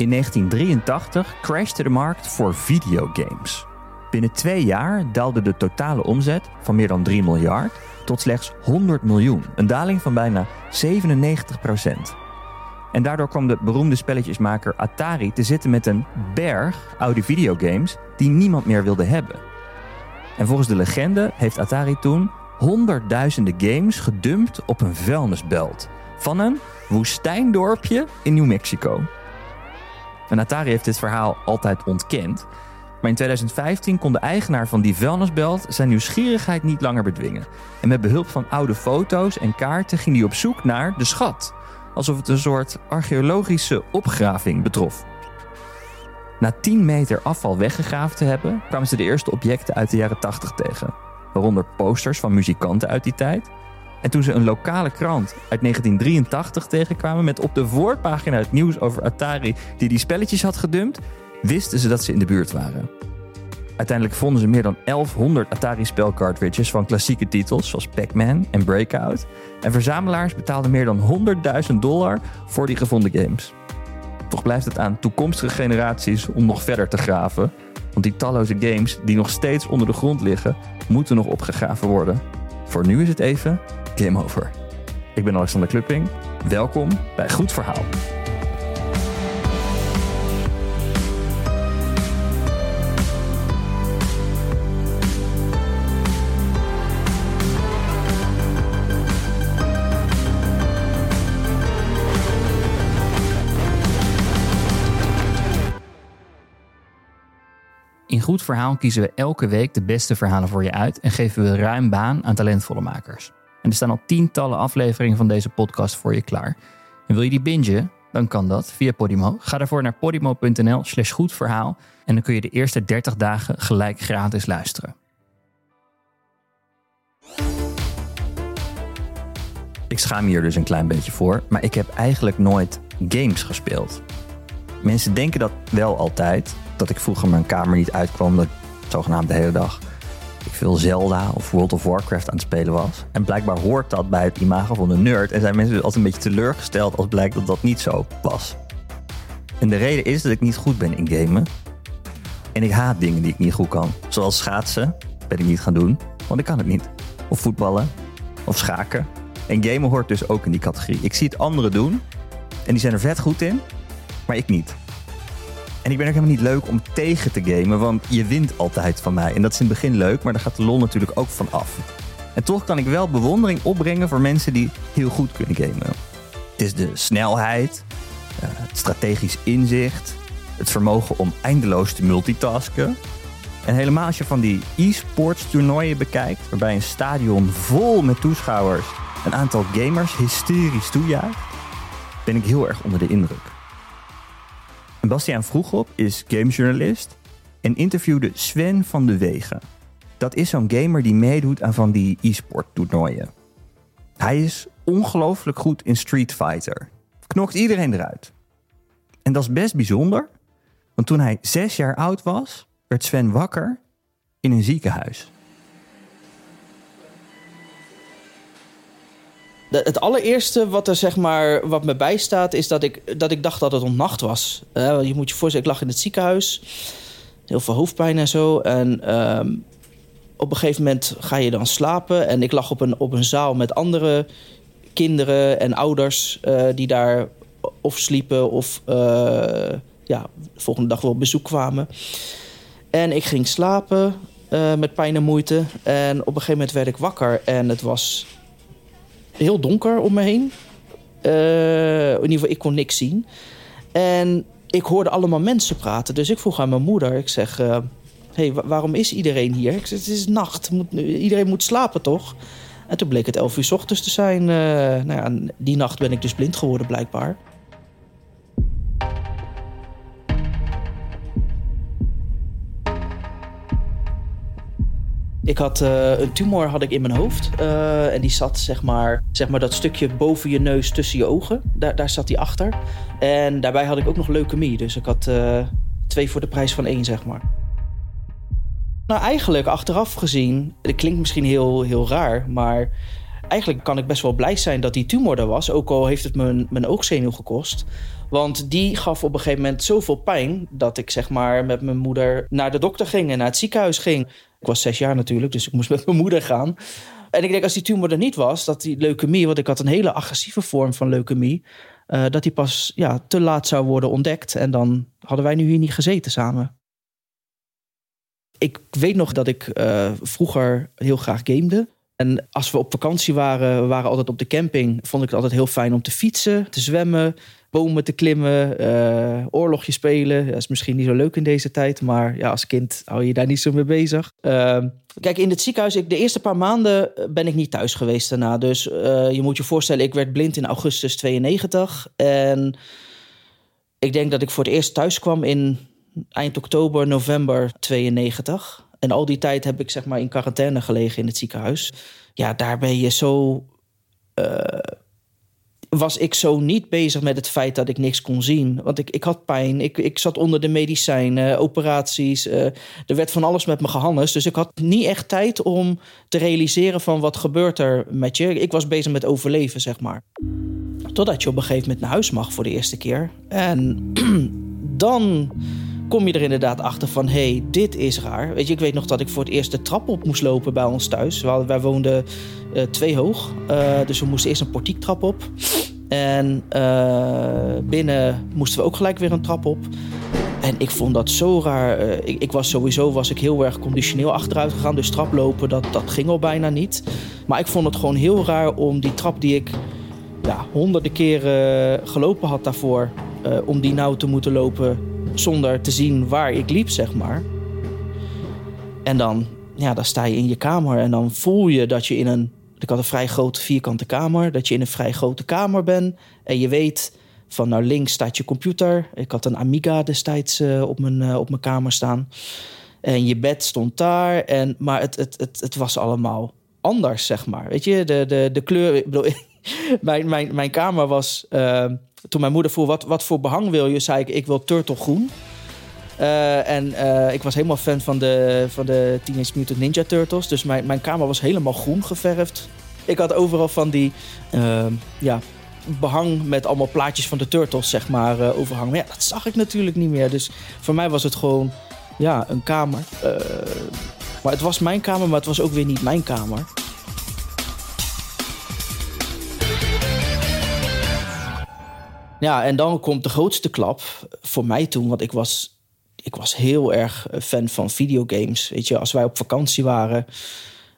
In 1983 crashte de markt voor videogames. Binnen twee jaar daalde de totale omzet van meer dan 3 miljard tot slechts 100 miljoen. Een daling van bijna 97 procent. En daardoor kwam de beroemde spelletjesmaker Atari te zitten met een berg oude videogames die niemand meer wilde hebben. En volgens de legende heeft Atari toen honderdduizenden games gedumpt op een vuilnisbelt van een woestijndorpje in New Mexico. En heeft dit verhaal altijd ontkend. Maar in 2015 kon de eigenaar van die vuilnisbelt zijn nieuwsgierigheid niet langer bedwingen. En met behulp van oude foto's en kaarten ging hij op zoek naar de schat. Alsof het een soort archeologische opgraving betrof. Na 10 meter afval weggegraven te hebben, kwamen ze de eerste objecten uit de jaren 80 tegen. Waaronder posters van muzikanten uit die tijd. En toen ze een lokale krant uit 1983 tegenkwamen met op de voorpagina het nieuws over Atari die die spelletjes had gedumpt, wisten ze dat ze in de buurt waren. Uiteindelijk vonden ze meer dan 1100 Atari-spelcartridges van klassieke titels zoals Pac-Man en Breakout. En verzamelaars betaalden meer dan 100.000 dollar voor die gevonden games. Toch blijft het aan toekomstige generaties om nog verder te graven. Want die talloze games die nog steeds onder de grond liggen, moeten nog opgegraven worden. Voor nu is het even game over. Ik ben Alexander Klupping. Welkom bij Goed Verhaal. In Goed Verhaal kiezen we elke week de beste verhalen voor je uit en geven we ruim baan aan talentvolle makers. En er staan al tientallen afleveringen van deze podcast voor je klaar. En wil je die bingen? Dan kan dat via Podimo. Ga daarvoor naar podimo.nl slash goedverhaal en dan kun je de eerste 30 dagen gelijk gratis luisteren. Ik schaam hier dus een klein beetje voor, maar ik heb eigenlijk nooit games gespeeld. Mensen denken dat wel altijd, dat ik vroeger mijn kamer niet uitkwam, dat ik zogenaamd de hele dag ik veel Zelda of World of Warcraft aan het spelen was. En blijkbaar hoort dat bij het imago van de nerd. En zijn mensen dus altijd een beetje teleurgesteld als blijkt dat dat niet zo was. En de reden is dat ik niet goed ben in gamen. En ik haat dingen die ik niet goed kan. Zoals schaatsen ben ik niet gaan doen, want ik kan het niet. Of voetballen, of schaken. En gamen hoort dus ook in die categorie. Ik zie het anderen doen en die zijn er vet goed in, maar ik niet. En ik ben ook helemaal niet leuk om tegen te gamen, want je wint altijd van mij. En dat is in het begin leuk, maar daar gaat de lol natuurlijk ook van af. En toch kan ik wel bewondering opbrengen voor mensen die heel goed kunnen gamen. Het is de snelheid, eh, het strategisch inzicht, het vermogen om eindeloos te multitasken. En helemaal als je van die e-sports toernooien bekijkt, waarbij een stadion vol met toeschouwers een aantal gamers hysterisch toejuicht, ben ik heel erg onder de indruk. Bastiaan Vroegop is gamejournalist en interviewde Sven van de Wegen. Dat is zo'n gamer die meedoet aan van die e-sport toernooien. Hij is ongelooflijk goed in Street Fighter. Knokt iedereen eruit. En dat is best bijzonder, want toen hij zes jaar oud was, werd Sven wakker in een ziekenhuis. Het allereerste wat er zeg maar wat me bijstaat is dat ik, dat ik dacht dat het ontnacht was. Uh, je moet je voorstellen, ik lag in het ziekenhuis. Heel veel hoofdpijn en zo. En ehm, op een gegeven moment ga je dan slapen. En ik lag op een, op een zaal met andere kinderen en ouders uh, die daar of sliepen of uh, ja, de volgende dag wel op bezoek kwamen. En ik ging slapen met pijn en moeite. En op een gegeven moment werd ik wakker en het was heel donker om me heen. Uh, in ieder geval, ik kon niks zien. En ik hoorde allemaal mensen praten. Dus ik vroeg aan mijn moeder. Ik zeg, uh, hey, waarom is iedereen hier? Ik zeg, het is nacht. Moet, iedereen moet slapen, toch? En toen bleek het elf uur s ochtends te zijn. Uh, nou ja, die nacht ben ik dus blind geworden, blijkbaar. Ik had uh, een tumor had ik in mijn hoofd. Uh, en die zat zeg maar, zeg maar dat stukje boven je neus tussen je ogen. Daar, daar zat die achter. En daarbij had ik ook nog leukemie. Dus ik had uh, twee voor de prijs van één, zeg maar. Nou, eigenlijk achteraf gezien, het klinkt misschien heel, heel raar, maar eigenlijk kan ik best wel blij zijn dat die tumor er was. Ook al heeft het mijn, mijn oogzenuw gekost. Want die gaf op een gegeven moment zoveel pijn... dat ik zeg maar met mijn moeder naar de dokter ging en naar het ziekenhuis ging. Ik was zes jaar natuurlijk, dus ik moest met mijn moeder gaan. En ik denk als die tumor er niet was, dat die leukemie... want ik had een hele agressieve vorm van leukemie... Uh, dat die pas ja, te laat zou worden ontdekt. En dan hadden wij nu hier niet gezeten samen. Ik weet nog dat ik uh, vroeger heel graag gamede. En als we op vakantie waren, we waren altijd op de camping, vond ik het altijd heel fijn om te fietsen, te zwemmen, bomen te klimmen, uh, oorlogje spelen. Dat is misschien niet zo leuk in deze tijd, maar ja, als kind hou je daar niet zo mee bezig. Uh, kijk, in het ziekenhuis, ik, de eerste paar maanden ben ik niet thuis geweest daarna. Dus uh, je moet je voorstellen, ik werd blind in augustus 92. En ik denk dat ik voor het eerst thuis kwam in eind oktober, november 92. En al die tijd heb ik zeg maar in quarantaine gelegen in het ziekenhuis. Ja, daar ben je zo. Uh, was ik zo niet bezig met het feit dat ik niks kon zien. Want ik, ik had pijn, ik, ik zat onder de medicijnen, operaties. Uh, er werd van alles met me gehandeld. Dus ik had niet echt tijd om te realiseren van wat gebeurt er met je. Ik was bezig met overleven, zeg maar. Totdat je op een gegeven moment naar huis mag voor de eerste keer. En dan kom je er inderdaad achter van... hé, hey, dit is raar. Weet je, ik weet nog dat ik voor het eerst de trap op moest lopen bij ons thuis. Wij, wij woonden uh, twee hoog. Uh, dus we moesten eerst een portiektrap op. En uh, binnen moesten we ook gelijk weer een trap op. En ik vond dat zo raar. Ik, ik, was sowieso was ik heel erg conditioneel achteruit gegaan. Dus traplopen, dat, dat ging al bijna niet. Maar ik vond het gewoon heel raar om die trap die ik ja, honderden keren gelopen had daarvoor... om die nou te moeten lopen zonder te zien waar ik liep, zeg maar. En dan, ja, dan sta je in je kamer en dan voel je dat je in een... Ik had een vrij grote vierkante kamer, dat je in een vrij grote kamer bent. En je weet, van naar links staat je computer. Ik had een Amiga destijds uh, op, mijn, uh, op mijn kamer staan. En je bed stond daar. En, maar het, het, het, het was allemaal anders, zeg maar. Weet je, de, de, de kleur... Bedoel, mijn, mijn, mijn kamer was... Uh, toen mijn moeder vroeg, wat, wat voor behang wil je? Zei ik, ik wil turtlegroen. Uh, en uh, ik was helemaal fan van de, van de Teenage Mutant Ninja Turtles. Dus mijn, mijn kamer was helemaal groen geverfd. Ik had overal van die uh, ja, behang met allemaal plaatjes van de Turtles, zeg maar, uh, overhangen. Maar ja, dat zag ik natuurlijk niet meer. Dus voor mij was het gewoon ja, een kamer. maar het was mijn kamer, maar het was ook weer niet mijn kamer. Ja, en dan komt de grootste klap voor mij toen, want ik was, ik was heel erg fan van videogames. Weet je, als wij op vakantie waren,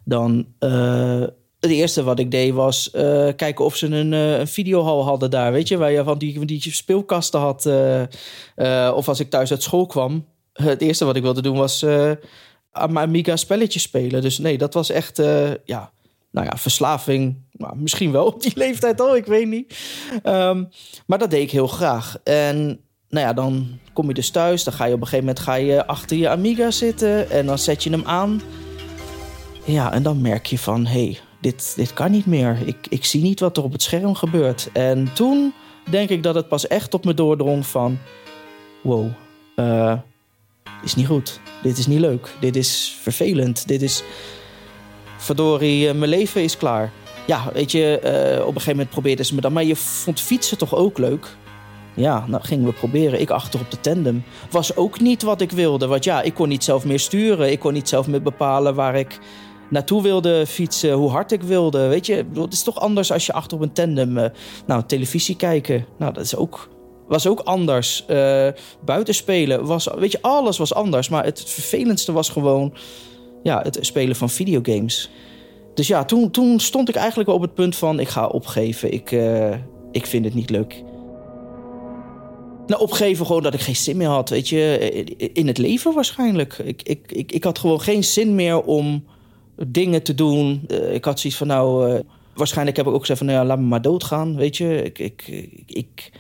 dan. Uh, het eerste wat ik deed was uh, kijken of ze een, uh, een videohal hadden daar. Weet je, waar je van die, die speelkasten had. of als ik thuis uit school kwam. Het eerste wat ik wilde doen was aan mijn Amiga spelletjes spelen. Dus nee, dat was echt. ja, nou ja, verslaving, nou, misschien wel op die leeftijd al, ik weet niet. Um, maar dat deed ik heel graag. En nou ja, dan kom je dus thuis, dan ga je op een gegeven moment ga je achter je Amiga zitten en dan zet je hem aan. Ja, en dan merk je van, hé, hey, dit, dit kan niet meer. Ik, ik zie niet wat er op het scherm gebeurt. En toen denk ik dat het pas echt op me doordrong van, wow, uh, is niet goed. Dit is niet leuk. Dit is vervelend. Dit is verdorie, uh, mijn leven is klaar. Ja, weet je, uh, op een gegeven moment probeerden ze me dan. Maar je vond fietsen toch ook leuk? Ja, nou gingen we proberen. Ik achter op de tandem. Was ook niet wat ik wilde. Want ja, ik kon niet zelf meer sturen. Ik kon niet zelf meer bepalen waar ik naartoe wilde fietsen. Hoe hard ik wilde. Weet je, het is toch anders als je achter op een tandem... Uh, nou, televisie kijken. Nou, dat is ook was ook anders. Uh, buiten spelen was, weet je, alles was anders. Maar het vervelendste was gewoon ja, het spelen van videogames. Dus ja, toen, toen stond ik eigenlijk op het punt van ik ga opgeven. Ik, uh, ik vind het niet leuk. Nou, opgeven gewoon dat ik geen zin meer had, weet je. In het leven waarschijnlijk. Ik, ik, ik, ik had gewoon geen zin meer om dingen te doen. Uh, ik had zoiets van, nou... Waarschijnlijk heb ik ook gezegd van, nou ja, laat me maar doodgaan, weet je. Ik, ik, ik,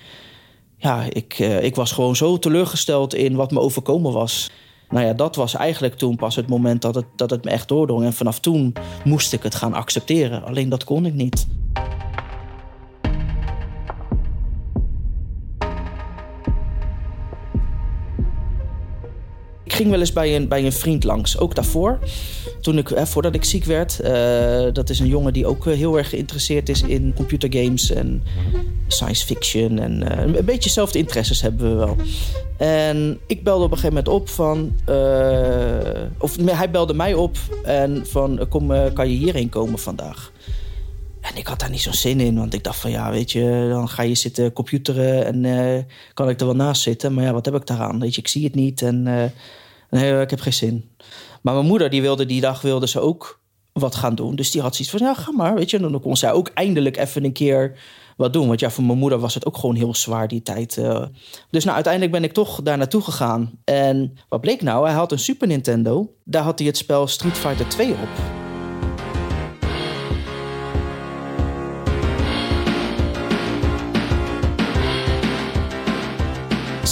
ja, ik, ik was gewoon zo teleurgesteld in wat me overkomen was. Nou ja, dat was eigenlijk toen pas het moment dat het, dat het me echt doordrong. En vanaf toen moest ik het gaan accepteren. Alleen dat kon ik niet. Ging wel eens bij een, bij een vriend langs. Ook daarvoor. Toen ik, voordat ik ziek werd. Uh, dat is een jongen die ook heel erg geïnteresseerd is in computergames en science fiction. En uh, een beetje dezelfde interesses hebben we wel. En ik belde op een gegeven moment op van. Of hij belde mij op en van: kom, kan je hierheen komen vandaag? En ik had daar niet zo'n zin in, want ik dacht van ja, weet je, dan ga je zitten computeren en kan ik er wel naast zitten. Maar ja, wat heb ik daaraan? Weet je, ik zie het niet en nee, ik heb geen zin. Maar mijn moeder, die wilde die dag wilde ze ook wat gaan doen. Dus die had zoiets van, ja, ga maar, weet je. En dan kon zij ook eindelijk even een keer wat doen. Want ja, voor mijn moeder was het ook gewoon heel zwaar die tijd. Uh. Dus nou, uiteindelijk ben ik toch daar naartoe gegaan. En wat bleek nou? Hij had een Super Nintendo. Daar had hij het spel Street Fighter 2 op.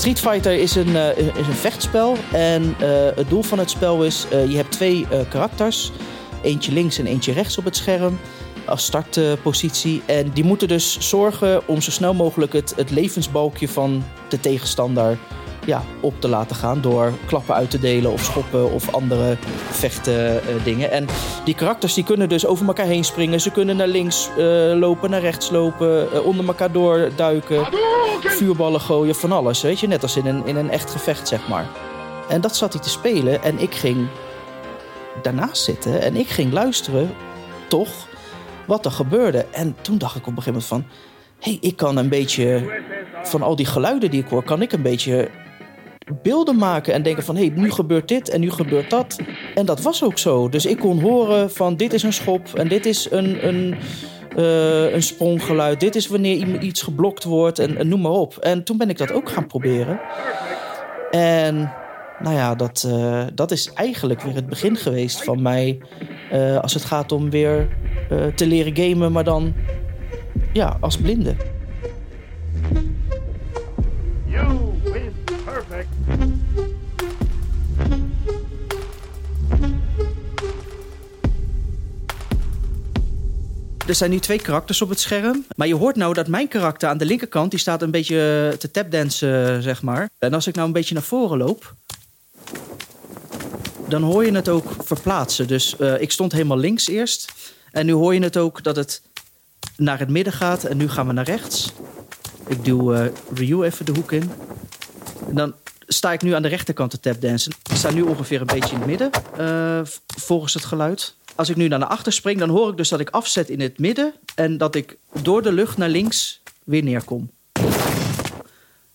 Street Fighter is een, uh, is een vechtspel. En uh, het doel van het spel is: uh, je hebt twee karakters. Eentje links en eentje rechts op het scherm. Als startpositie. en die moeten dus zorgen om zo snel mogelijk het, het levensbalkje van de tegenstander ja, op te laten gaan. Door klappen uit te delen of schoppen of andere vechten uh, dingen. En die karakters die kunnen dus over elkaar heen springen. Ze kunnen naar links uh, lopen, naar rechts lopen, uh, onder elkaar doorduiken. Vuurballen gooien, van alles. Weet je, net als in een, in een echt gevecht, zeg maar. En dat zat hij te spelen en ik ging daarnaast zitten en ik ging luisteren, toch, wat er gebeurde. En toen dacht ik op een gegeven moment van... hé, hey, ik kan een beetje van al die geluiden die ik hoor... kan ik een beetje beelden maken en denken van... hé, hey, nu gebeurt dit en nu gebeurt dat. En dat was ook zo. Dus ik kon horen van dit is een schop en dit is een, een, uh, een spronggeluid. Dit is wanneer iets geblokt wordt en, noem maar op. En toen ben ik dat ook gaan proberen. En nou ja, dat, uh, dat is eigenlijk weer het begin geweest van mij... Uh, als het gaat om weer te leren gamen, maar dan ja, als blinde. Er zijn nu twee karakters op het scherm. Maar je hoort nou dat mijn karakter aan de linkerkant... die staat een beetje te tapdansen, zeg maar. En als ik nou een beetje naar voren loop... dan hoor je het ook verplaatsen. Dus uh, ik stond helemaal links eerst. En nu hoor je het ook dat het naar het midden gaat. En nu gaan we naar rechts. Ik duw uh, Ryu even de hoek in. En dan sta ik nu aan de rechterkant te tapdansen. Ik sta nu ongeveer een beetje in het midden, volgens het geluid. Als ik nu naar achter spring, dan hoor ik dus dat ik afzet in het midden... en dat ik door de lucht naar links weer neerkom.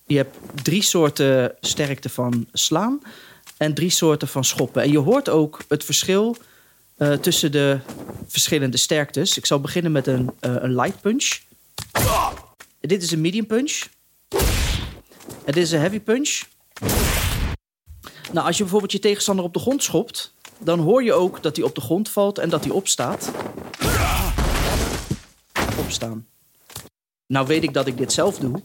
Je hebt drie soorten sterkte van slaan en drie soorten van schoppen. En je hoort ook het verschil uh, tussen de verschillende sterktes. Ik zal beginnen met een, uh, een light punch. Dit is een medium punch. En dit is een heavy punch. Nou, als je bijvoorbeeld je tegenstander op de grond schopt, dan hoor je ook dat hij op de grond valt en dat hij opstaat. Opstaan. Nou weet ik dat ik dit zelf doe.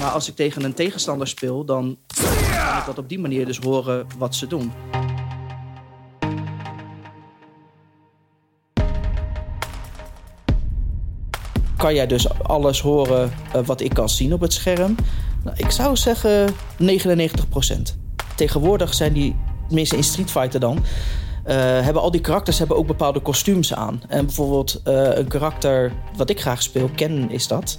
Maar als ik tegen een tegenstander speel, dan kan ik dat op die manier dus horen wat ze doen. Kan jij dus alles horen uh, wat ik kan zien op het scherm? Nou, ik zou zeggen 99% Tegenwoordig zijn die, tenminste in Street Fighter dan... Uh, hebben al die karakters hebben ook bepaalde kostuums aan. En bijvoorbeeld uh, een karakter wat ik graag speel, Ken is dat...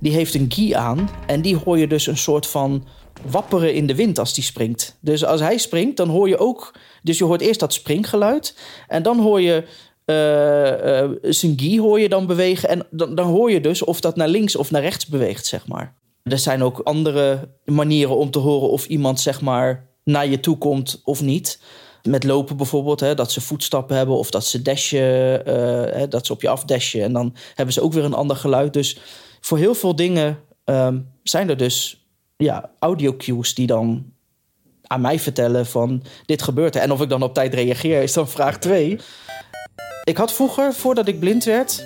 die heeft een gi aan en die hoor je dus een soort van wapperen in de wind als die springt. Dus als hij springt, dan hoor je ook... Dus je hoort eerst dat springgeluid en dan hoor je... Uh, zijn gi hoor je dan bewegen en dan, dan hoor je dus of dat naar links of naar rechts beweegt, zeg maar. Er zijn ook andere manieren om te horen of iemand zeg maar naar je toe komt of niet. Met lopen bijvoorbeeld, hè, dat ze voetstappen hebben of dat ze dashen, uh, dat ze op je afdashen. En dan hebben ze ook weer een ander geluid. Dus voor heel veel dingen um, zijn er dus ja, audio cues die dan aan mij vertellen van dit gebeurt er. En of ik dan op tijd reageer is dan vraag 2. Ik had vroeger, voordat ik blind werd,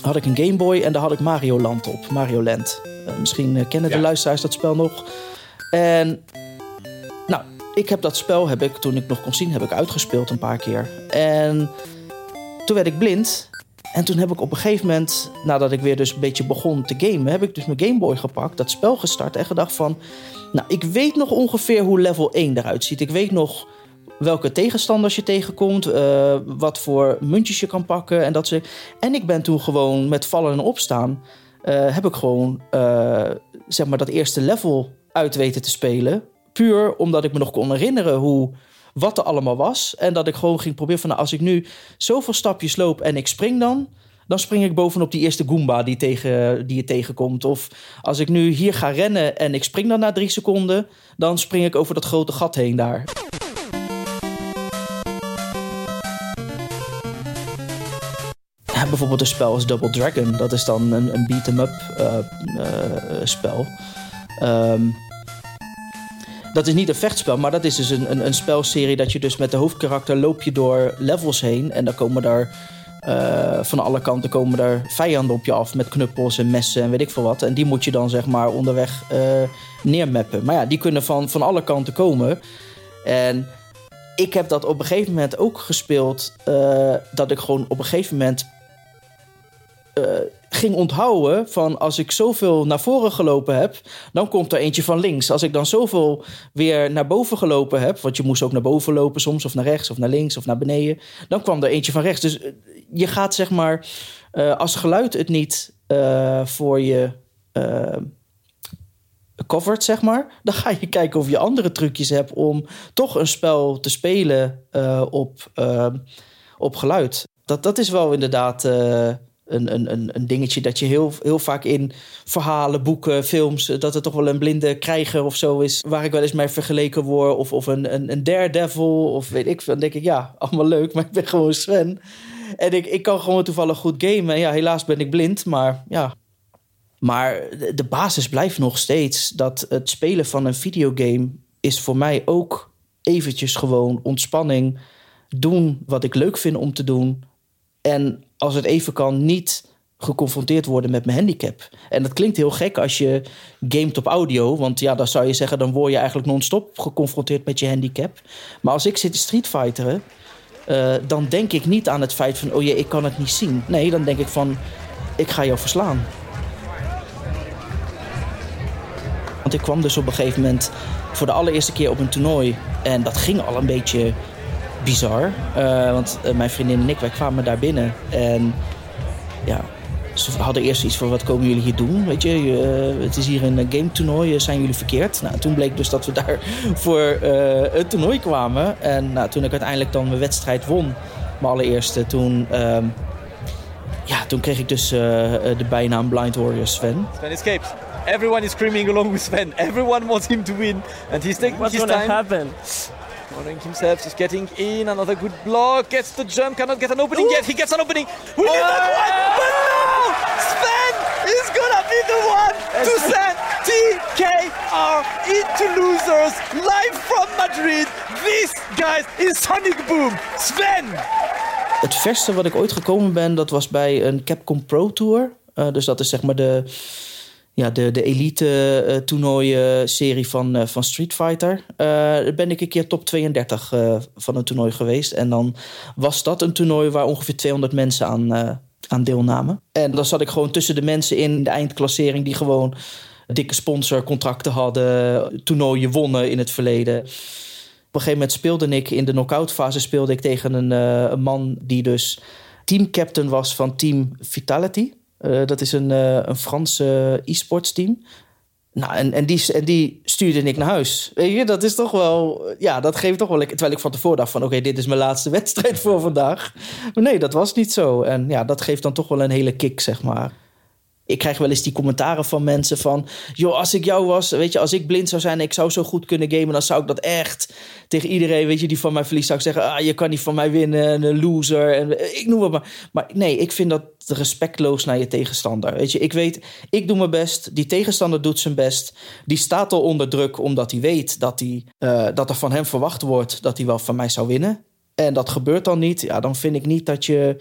had ik een Game Boy en daar had ik Mario Land op. Mario Land. Uh, misschien uh, kennen de ja. luisteraars dat spel nog. En ik heb dat spel, heb ik, toen ik nog kon zien, heb ik uitgespeeld een paar keer. En toen werd ik blind. En toen heb ik op een gegeven moment, nadat ik weer dus een beetje begon te gamen, heb ik dus mijn Game Boy gepakt, dat spel gestart en gedacht van, nou, ik weet nog ongeveer hoe level 1 eruit ziet. Ik weet nog welke tegenstanders je tegenkomt, uh, wat voor muntjes je kan pakken en dat soort. En ik ben toen gewoon met vallen en opstaan, uh, heb ik gewoon uh, zeg maar dat eerste level uit weten te spelen. Puur omdat ik me nog kon herinneren hoe, wat er allemaal was. En dat ik gewoon ging proberen van... Nou, als ik nu zoveel stapjes loop en ik spring dan... dan spring ik bovenop die eerste Goomba die, tegen, die je tegenkomt. Of als ik nu hier ga rennen en ik spring dan na drie seconden... dan spring ik over dat grote gat heen daar. Bijvoorbeeld een spel als Double Dragon. Dat is dan een, een beat-em-up uh, uh, spel. Um, dat is niet een vechtspel, maar dat is dus een, een, een spelserie dat je dus met de hoofdkarakter loop je door levels heen. En dan komen daar uh, van alle kanten komen er vijanden op je af met knuppels en messen en weet ik veel wat. En die moet je dan zeg maar onderweg uh, neermappen. Maar ja, die kunnen van, van alle kanten komen. En ik heb dat op een gegeven moment ook gespeeld. Uh, dat ik gewoon op een gegeven moment ging onthouden van als ik zoveel naar voren gelopen heb, dan komt er eentje van links. Als ik dan zoveel weer naar boven gelopen heb, want je moest ook naar boven lopen soms, of naar rechts, of naar links, of naar beneden, dan kwam er eentje van rechts. Dus eh, je gaat zeg maar, uh, als geluid het niet uh, voor je uh, covert, zeg maar, dan ga je kijken of je andere trucjes hebt om toch een spel te spelen op, op geluid. Dat, dat is wel inderdaad een, een, een dingetje dat je heel, heel vaak in verhalen, boeken, films, eh, dat er toch wel een blinde krijger of zo is, waar ik wel eens mee vergeleken word. Of, of een, een, een daredevil, of weet ik Dan denk ik, ja, allemaal leuk, maar ik ben gewoon Sven. En ik, ik kan gewoon toevallig goed gamen. Ja, helaas ben ik blind, maar ja. Maar de basis blijft nog steeds dat het spelen van een videogame is voor mij ook eventjes gewoon ontspanning. Doen wat ik leuk vind om te doen. En als het even kan, niet geconfronteerd worden met mijn handicap. En dat klinkt heel gek als je gamet op audio. Want ja, dan zou je zeggen, dan word je eigenlijk non-stop geconfronteerd met je handicap. Maar als ik zit te streetfighteren, uh, dan denk ik niet aan het feit van... oh jee, ik kan het niet zien. Nee, dan denk ik van, ik ga jou verslaan. Want ik kwam dus op een gegeven moment voor de allereerste keer op een toernooi. En dat ging al een beetje bizar. Uh, want uh, mijn vriendin en ik, wij kwamen daar binnen. En ja, ze hadden eerst iets van wat komen jullie hier doen? Weet je, uh, het is hier een game toernooi, zijn jullie verkeerd? Nou, toen bleek dus dat we daar voor het toernooi kwamen. En nou, toen ik uiteindelijk dan mijn wedstrijd won, mijn allereerste, toen... ehm, ja, toen kreeg ik dus de bijnaam Blind Warrior Sven. Sven escapes. Everyone is screaming along with Sven. Everyone wants him to win. And he's taking What's his gonna time. happen? Honoring himself, just getting in. Another good block. Gets the jump. Cannot get an opening yet. He gets an opening. We need that one. But no! Sven is gonna be the one to send TKR into losers live from Madrid. This, guys, is Sonic Boom. Sven! Het verste wat ik ooit gekomen ben, dat was bij een Capcom Pro Tour. Uh, dus dat is zeg maar de ja, de, de elite uh, toernooien serie van, uh, van Street Fighter. Uh, ben ik een keer top 32 van een toernooi geweest. En dan was dat een toernooi waar ongeveer 200 mensen aan, aan deelnamen. En dan zat ik gewoon tussen de mensen in de eindklassering die gewoon dikke sponsorcontracten hadden, toernooien wonnen in het verleden. Op een gegeven moment speelde ik in de knock-out fase speelde ik tegen een, een man die dus teamcaptain was van Team Vitality. Uh, dat is een, uh, een Franse e-sports team. Nou, en, en, die, en die stuurde ik naar huis. Weet je, dat is toch wel... Ja, dat geeft toch wel. Terwijl ik van tevoren dacht van... Oké, dit is mijn laatste wedstrijd voor vandaag. Maar nee, dat was niet zo. En ja, dat geeft dan toch wel een hele kick, zeg maar. Ik krijg wel eens die commentaren van mensen van... joh, als ik jou was, weet je, als ik blind zou zijn... ik zou zo goed kunnen gamen, dan zou ik dat echt... tegen iedereen, weet je, die van mij verliest... zou ik zeggen, ah, je kan niet van mij winnen, een loser. En, ik noem het maar. Maar nee, ik vind dat respectloos naar je tegenstander. Weet je, ik weet, ik doe mijn best. Die tegenstander doet zijn best. Die staat al onder druk omdat hij weet dat, hij, uh, dat er van hem verwacht wordt... dat hij wel van mij zou winnen. En dat gebeurt dan niet. Ja, dan vind ik niet dat je...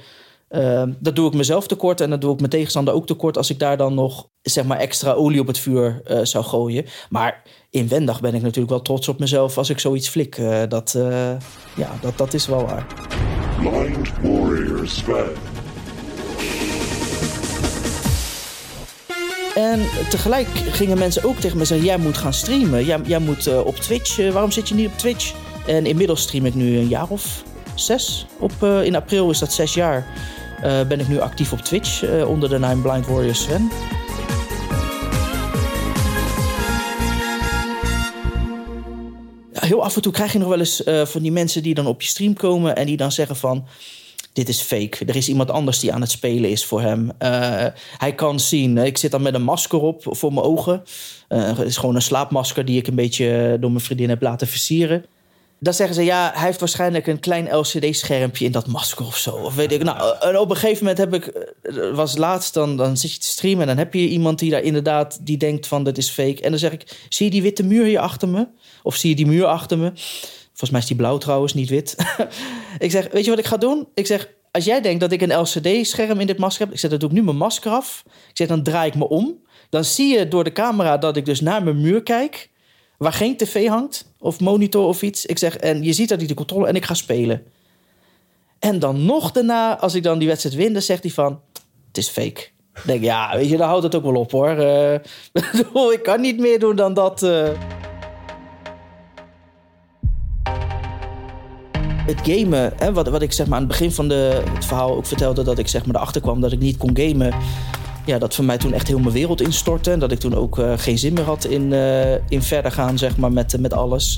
Ehm, dat doe ik mezelf tekort en dat doe ik mijn tegenstander ook tekort als ik daar dan nog zeg maar extra olie op het vuur eh, zou gooien. Maar inwendig ben ik natuurlijk wel trots op mezelf als ik zoiets flik. Eh, dat, eh, ja, dat, dat is wel waar. Blind Warriors. En tegelijk gingen mensen ook tegen me zeggen: Jij moet gaan streamen. Jij, jij moet op Twitch. Waarom zit je niet op Twitch? En inmiddels stream ik nu een jaar of zes. Op, in april is dat zes jaar ben ik nu actief op Twitch onder de Nine Blind Warriors Sven. heel af en toe krijg je nog wel eens van die mensen die dan op je stream komen en die dan zeggen van dit is fake. Er is iemand anders die aan het spelen is voor hem. Hij kan zien. Ik zit dan met een masker op voor mijn ogen. Het is gewoon een slaapmasker die ik een beetje door mijn vriendin heb laten versieren. Dan zeggen ze, ja, hij heeft waarschijnlijk een klein LCD-schermpje in dat masker of zo. Of weet ik. Nou, en op een gegeven moment heb ik, eh, was laatst, dan, dan zit je te streamen en dan heb je iemand die daar inderdaad, die denkt van, dit is fake. En dan zeg ik, zie je die witte muur hier achter me? Of zie je die muur achter me? Volgens mij is die blauw trouwens, niet wit. ik zeg, weet je wat ik ga doen? Ik zeg, als jij denkt dat ik een LCD-scherm in dit masker heb... ik zeg, dan doe ik nu mijn masker af. Ik zeg, dan draai ik me om. Dan zie je door de camera dat ik dus naar mijn muur kijk... waar geen tv hangt of monitor of iets. Ik zeg, en je ziet dat ik de controle en ik ga spelen. En dan nog daarna, als ik dan die wedstrijd win... dan zegt hij van, het is fake. Dan denk ik, ja, weet je, dan houdt het ook wel op hoor. Uh, ik kan niet meer doen dan dat... Uh. het gamen, wat, wat ik zeg maar aan het begin van de, het verhaal ook vertelde, dat ik zeg maar erachter kwam dat ik niet kon gamen. Ja, dat voor mij toen echt heel mijn wereld instortte. En dat ik toen ook uh, geen zin meer had in, uh, in verder gaan, zeg maar, met, met alles.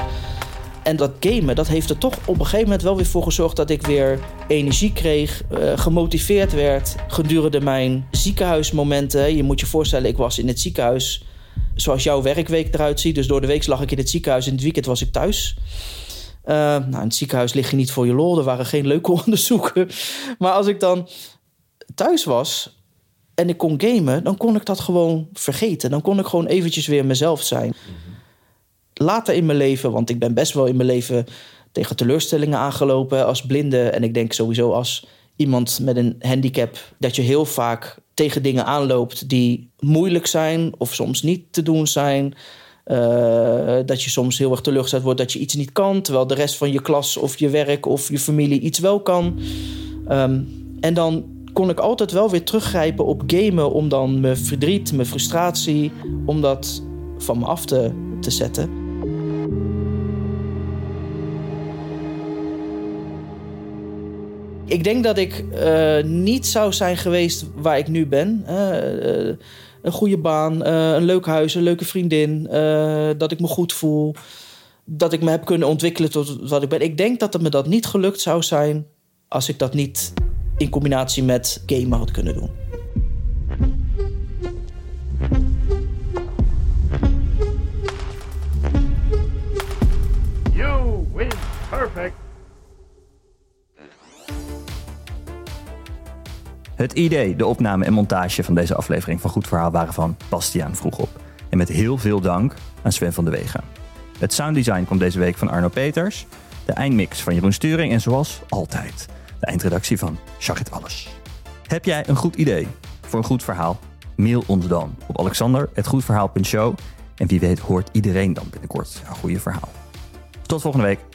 En dat gamen, dat heeft er toch op een gegeven moment wel weer voor gezorgd dat ik weer energie kreeg, uh, gemotiveerd werd gedurende mijn ziekenhuismomenten. Je moet je voorstellen, ik was in het ziekenhuis zoals jouw werkweek eruit ziet. Dus door de week lag ik in het ziekenhuis, in het weekend was ik thuis. Nou, in het ziekenhuis lig je niet voor je lol. Er waren geen leuke onderzoeken. Maar als ik dan thuis was en ik kon gamen, dan kon ik dat gewoon vergeten. Dan kon ik gewoon eventjes weer mezelf zijn. Later in mijn leven, want ik ben best wel in mijn leven tegen teleurstellingen aangelopen als blinde. En ik denk sowieso als iemand met een handicap dat je heel vaak tegen dingen aanloopt die moeilijk zijn of soms niet te doen zijn. Uh, dat je soms heel erg teleurgesteld wordt dat je iets niet kan, terwijl de rest van je klas of je werk of je familie iets wel kan. Um, en dan kon ik altijd wel weer teruggrijpen op gamen om dan mijn verdriet, mijn frustratie, om dat van me af te, te zetten. Ik denk dat ik uh, niet zou zijn geweest waar ik nu ben. Uh, een goede baan, uh, een leuk huis, een leuke vriendin. Dat ik me goed voel. Dat ik me heb kunnen ontwikkelen tot wat ik ben. Ik denk dat het me dat niet gelukt zou zijn als ik dat niet in combinatie met gamen had kunnen doen. You win perfect. Het idee, de opname en montage van deze aflevering van Goed Verhaal waren van Bastiaan Vroegop. En met heel veel dank aan Sven van de Wegen. Het sounddesign komt deze week van Arno Peters. De eindmix van Jeroen Sturing. En zoals altijd, eindredactie van Charit Alles. Heb jij een goed idee voor een goed verhaal? Mail ons dan op alexander.goedverhaal.show. En wie weet hoort iedereen dan binnenkort een goede verhaal. Tot volgende week.